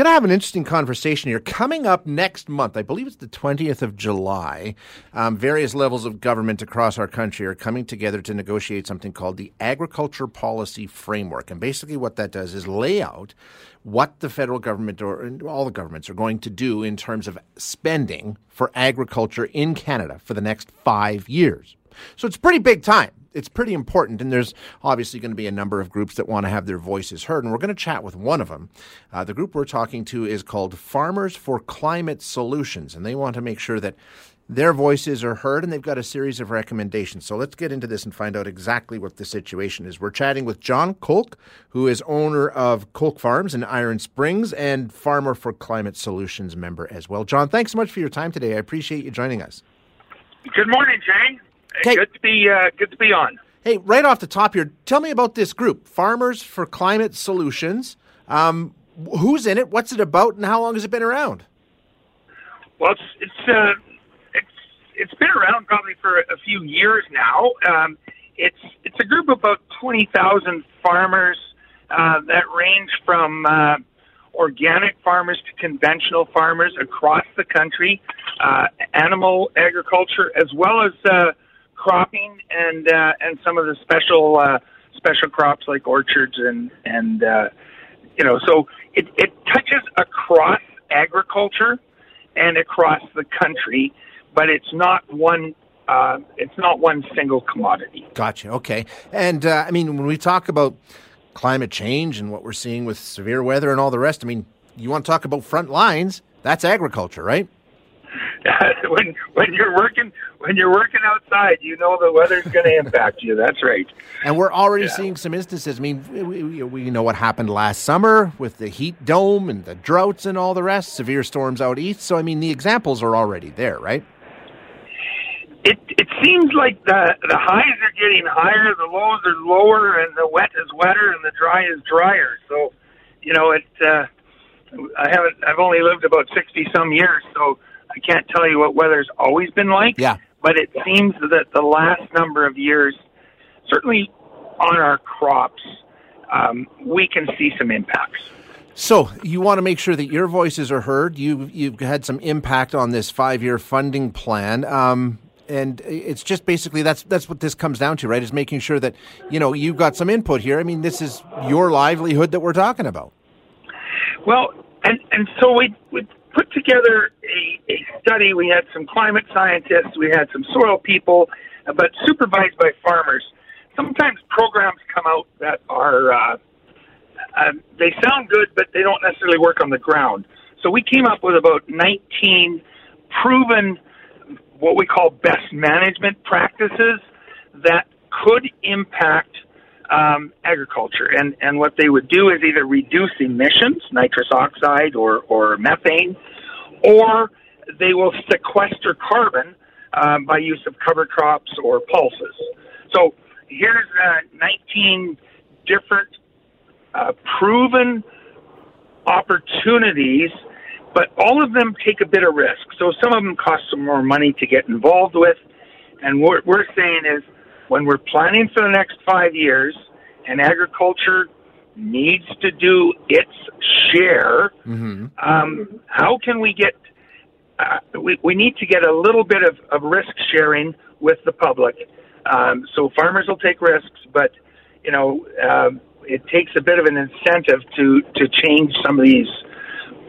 going to have an interesting conversation here. Coming up next month, I believe it's the 20th of July, um, various levels of government across our country are coming together to negotiate something called the Agriculture Policy Framework. And basically, what that does is lay out what the federal government or all the governments are going to do in terms of spending for agriculture in Canada for the next five years. So it's pretty big time it's pretty important, and there's obviously going to be a number of groups that want to have their voices heard, and we're going to chat with one of them. Uh, the group we're talking to is called Farmers for Climate Solutions, and they want to make sure that their voices are heard, and they've got a series of recommendations. So let's get into this and find out exactly what the situation is. We're chatting with John Kolk, who is owner of Kolk Farms in Iron Springs and Farmer for Climate Solutions member as well. John, thanks so much for your time today. I appreciate you joining us. Good morning, Jane. Okay. Good to be uh, good to be on. Hey, right off the top here, tell me about this group, Farmers for Climate Solutions. Um, who's in it? What's it about? And how long has it been around? Well, it's it's uh, it's it's been around probably for a few years now. Um, it's it's a group of about twenty thousand farmers uh, that range from uh, organic farmers to conventional farmers across the country, uh, animal agriculture, as well as uh, cropping and uh, and some of the special uh, special crops like orchards and and uh, you know so it it touches across agriculture and across the country, but it's not one uh, it's not one single commodity. Gotcha. Okay. And uh, I mean, when we talk about climate change and what we're seeing with severe weather and all the rest, I mean, you want to talk about front lines? That's agriculture, right? when when you're working when you're working outside, you know the weather's going to impact you. That's right. And we're already yeah. seeing some instances. I mean, we, we know what happened last summer with the heat dome and the droughts and all the rest, severe storms out east. So, I mean, the examples are already there, right? It it seems like the the highs are getting higher, the lows are lower, and the wet is wetter, and the dry is drier. So, you know, it. Uh, I haven't. I've only lived about sixty some years, so I can't tell you what weather's always been like. Yeah. But it seems that the last number of years, certainly on our crops, um, we can see some impacts. So you want to make sure that your voices are heard. You you've had some impact on this five year funding plan. Um, and it's just basically that's that's what this comes down to, right? Is making sure that you know you've got some input here. I mean, this is your livelihood that we're talking about. Well, and and so we we put together a, a study. We had some climate scientists, we had some soil people, but supervised by farmers. Sometimes programs come out that are uh, uh, they sound good, but they don't necessarily work on the ground. So we came up with about 19 proven what we call best management practices that could impact um, agriculture. And, and what they would do is either reduce emissions, nitrous oxide or, or methane, or they will sequester carbon um, by use of cover crops or pulses. So here's uh, 19 different uh, proven opportunities, but all of them take a bit of risk. So some of them cost some more money to get involved with. And what we're saying is when we're planning for the next five years and agriculture needs to do its share, mm-hmm. um, how can we get, uh, we, we need to get a little bit of, of risk sharing with the public. Um, so farmers will take risks, but, you know, uh, it takes a bit of an incentive to, to change some of these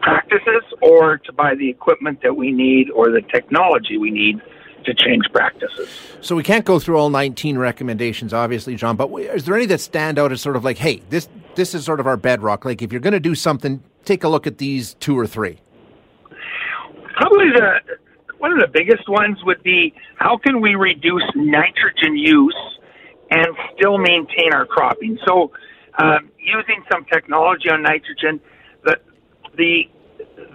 practices or to buy the equipment that we need or the technology we need to change practices. So we can't go through all 19 recommendations, obviously, John. But is there any that stand out as sort of like, hey, this this is sort of our bedrock? Like, if you're going to do something, take a look at these two or three. Probably the one of the biggest ones would be how can we reduce nitrogen use and still maintain our cropping? So, um, using some technology on nitrogen, the the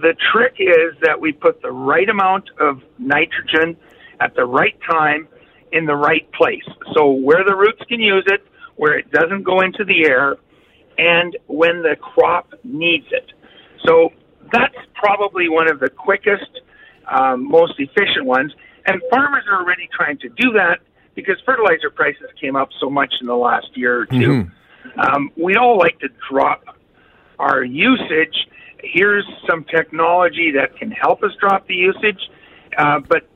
the trick is that we put the right amount of nitrogen at the right time in the right place. So where the roots can use it, where it doesn't go into the air, and when the crop needs it. So that's probably one of the quickest, um, most efficient ones. And farmers are already trying to do that because fertilizer prices came up so much in the last year or 2 mm-hmm. um, we all like to drop our usage here's some technology that can help us drop the usage, uh, but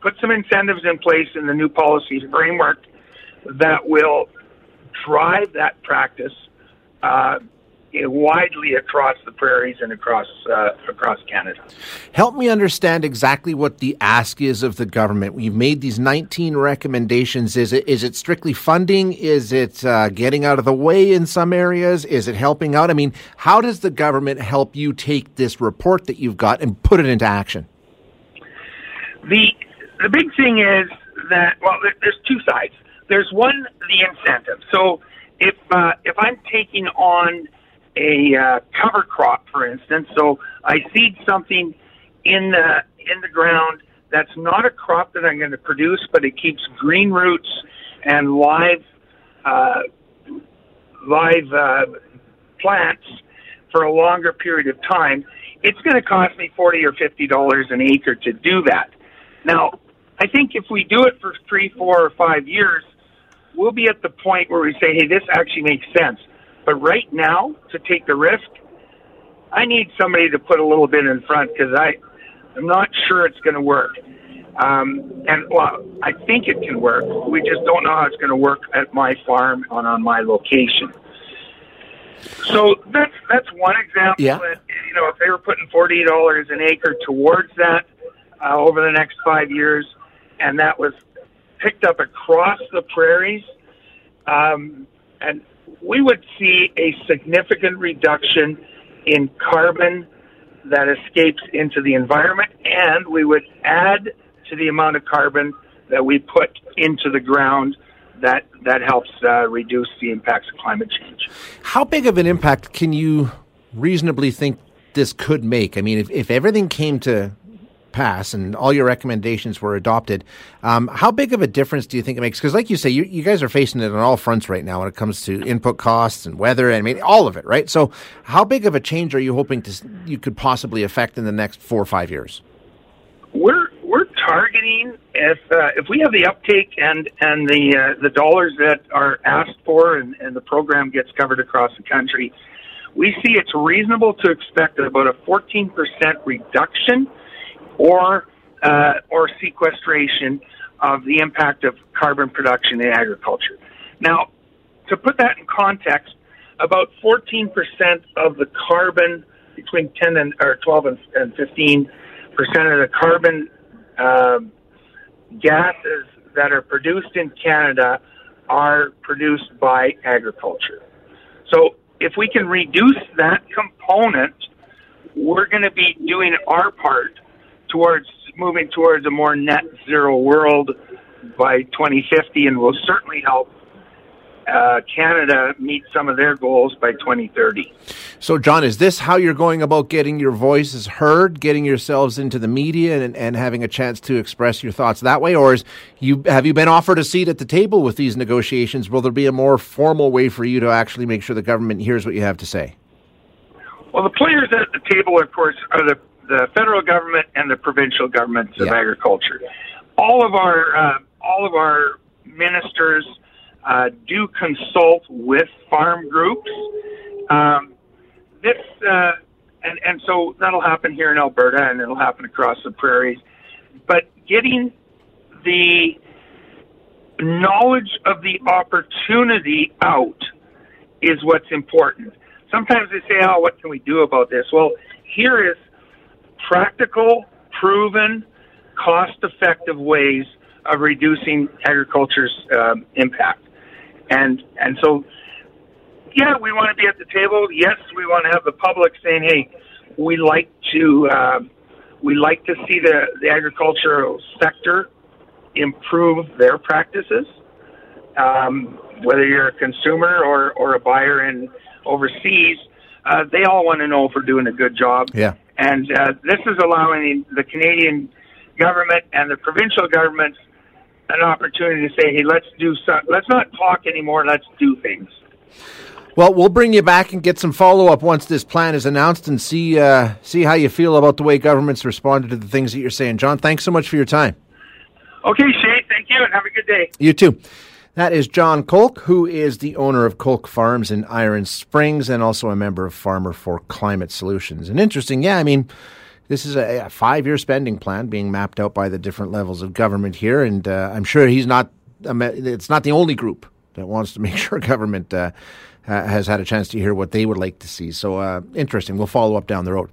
put some incentives in place in the new policy framework that will drive that practice uh, widely across the prairies and across uh, across Canada. Help me understand exactly what the ask is of the government. We've made these 19 recommendations. Is it is it strictly funding? Is it uh, getting out of the way in some areas? Is it helping out? I mean, how does the government help you take this report that you've got and put it into action? The the big thing is that well, there's two sides. There's one the incentive. So if uh, if I'm taking on a uh, cover crop, for instance. So I seed something in the in the ground that's not a crop that I'm going to produce, but it keeps green roots and live uh, live uh, plants for a longer period of time. It's going to cost me forty or fifty dollars an acre to do that. Now, I think if we do it for three, four, or five years, we'll be at the point where we say, "Hey, this actually makes sense." But right now, to take the risk, I need somebody to put a little bit in front because I, I'm not sure it's going to work. Um, and well, I think it can work. We just don't know how it's going to work at my farm and on my location. So that's that's one example. Yeah. That, you know, if they were putting forty dollars an acre towards that uh, over the next five years, and that was picked up across the prairies, um, and we would see a significant reduction in carbon that escapes into the environment, and we would add to the amount of carbon that we put into the ground that that helps uh, reduce the impacts of climate change. How big of an impact can you reasonably think this could make? I mean, if, if everything came to pass and all your recommendations were adopted, um, how big of a difference do you think it makes? Because, like you say, you, you guys are facing it on all fronts right now when it comes to input costs and weather. I mean, all of it, right? So, how big of a change are you hoping to you could possibly affect in the next four or five years? We're we're targeting if uh, if we have the uptake and and the uh, the dollars that are asked for and, and the program gets covered across the country, we see it's reasonable to expect about a 14% reduction or uh, or sequestration of the impact of carbon production in agriculture. Now, to put that in context, about 14% of the carbon between 10 and or 12 and, and 15 percent of the carbon uh, gases that are produced in Canada are produced by agriculture. So, if we can reduce that component, we're going to be doing our part towards moving towards a more net zero world by 2050, and will certainly help uh, Canada meet some of their goals by 2030. So, John, is this how you're going about getting your voices heard, getting yourselves into the media, and, and having a chance to express your thoughts that way, or is you have you been offered a seat at the table with these negotiations? Will there be a more formal way for you to actually make sure the government hears what you have to say? Well, the players at the table, of course, are the the federal government and the provincial governments of Yeah. agriculture. All of our uh, all of our ministers uh, do consult with farm groups. Um, this uh, and and so that'll happen here in Alberta, and it'll happen across the prairies. But getting the knowledge of the opportunity out is what's important. Sometimes they say, "Oh, what can we do about this?" Well, here is practical, proven, cost-effective ways of reducing agriculture's um, impact. And and so, yeah, we want to be at the table. Yes, we want to have the public saying, "Hey, we like to uh, we like to see the the agricultural sector improve their practices." Um, whether you're a consumer or, or a buyer in overseas, uh, they all want to know if we're doing a good job. Yeah. And uh, this is allowing the Canadian government and the provincial governments an opportunity to say, "Hey, let's do some. Let's not talk anymore. Let's do things." Well, we'll bring you back and get some follow up once this plan is announced, and see uh, see how you feel about the way governments responded to the things that you're saying. John, thanks so much for your time. Okay, Shay. Thank you, and have a good day. You too. That is John Kolk, who is the owner of Kolk Farms in Iron Springs and also a member of Farmer for Climate Solutions. And interesting, yeah, I mean, this is a, a five year spending plan being mapped out by the different levels of government here. And uh, I'm sure he's not, it's not the only group that wants to make sure government uh, has had a chance to hear what they would like to see. So uh, interesting. We'll follow up down the road.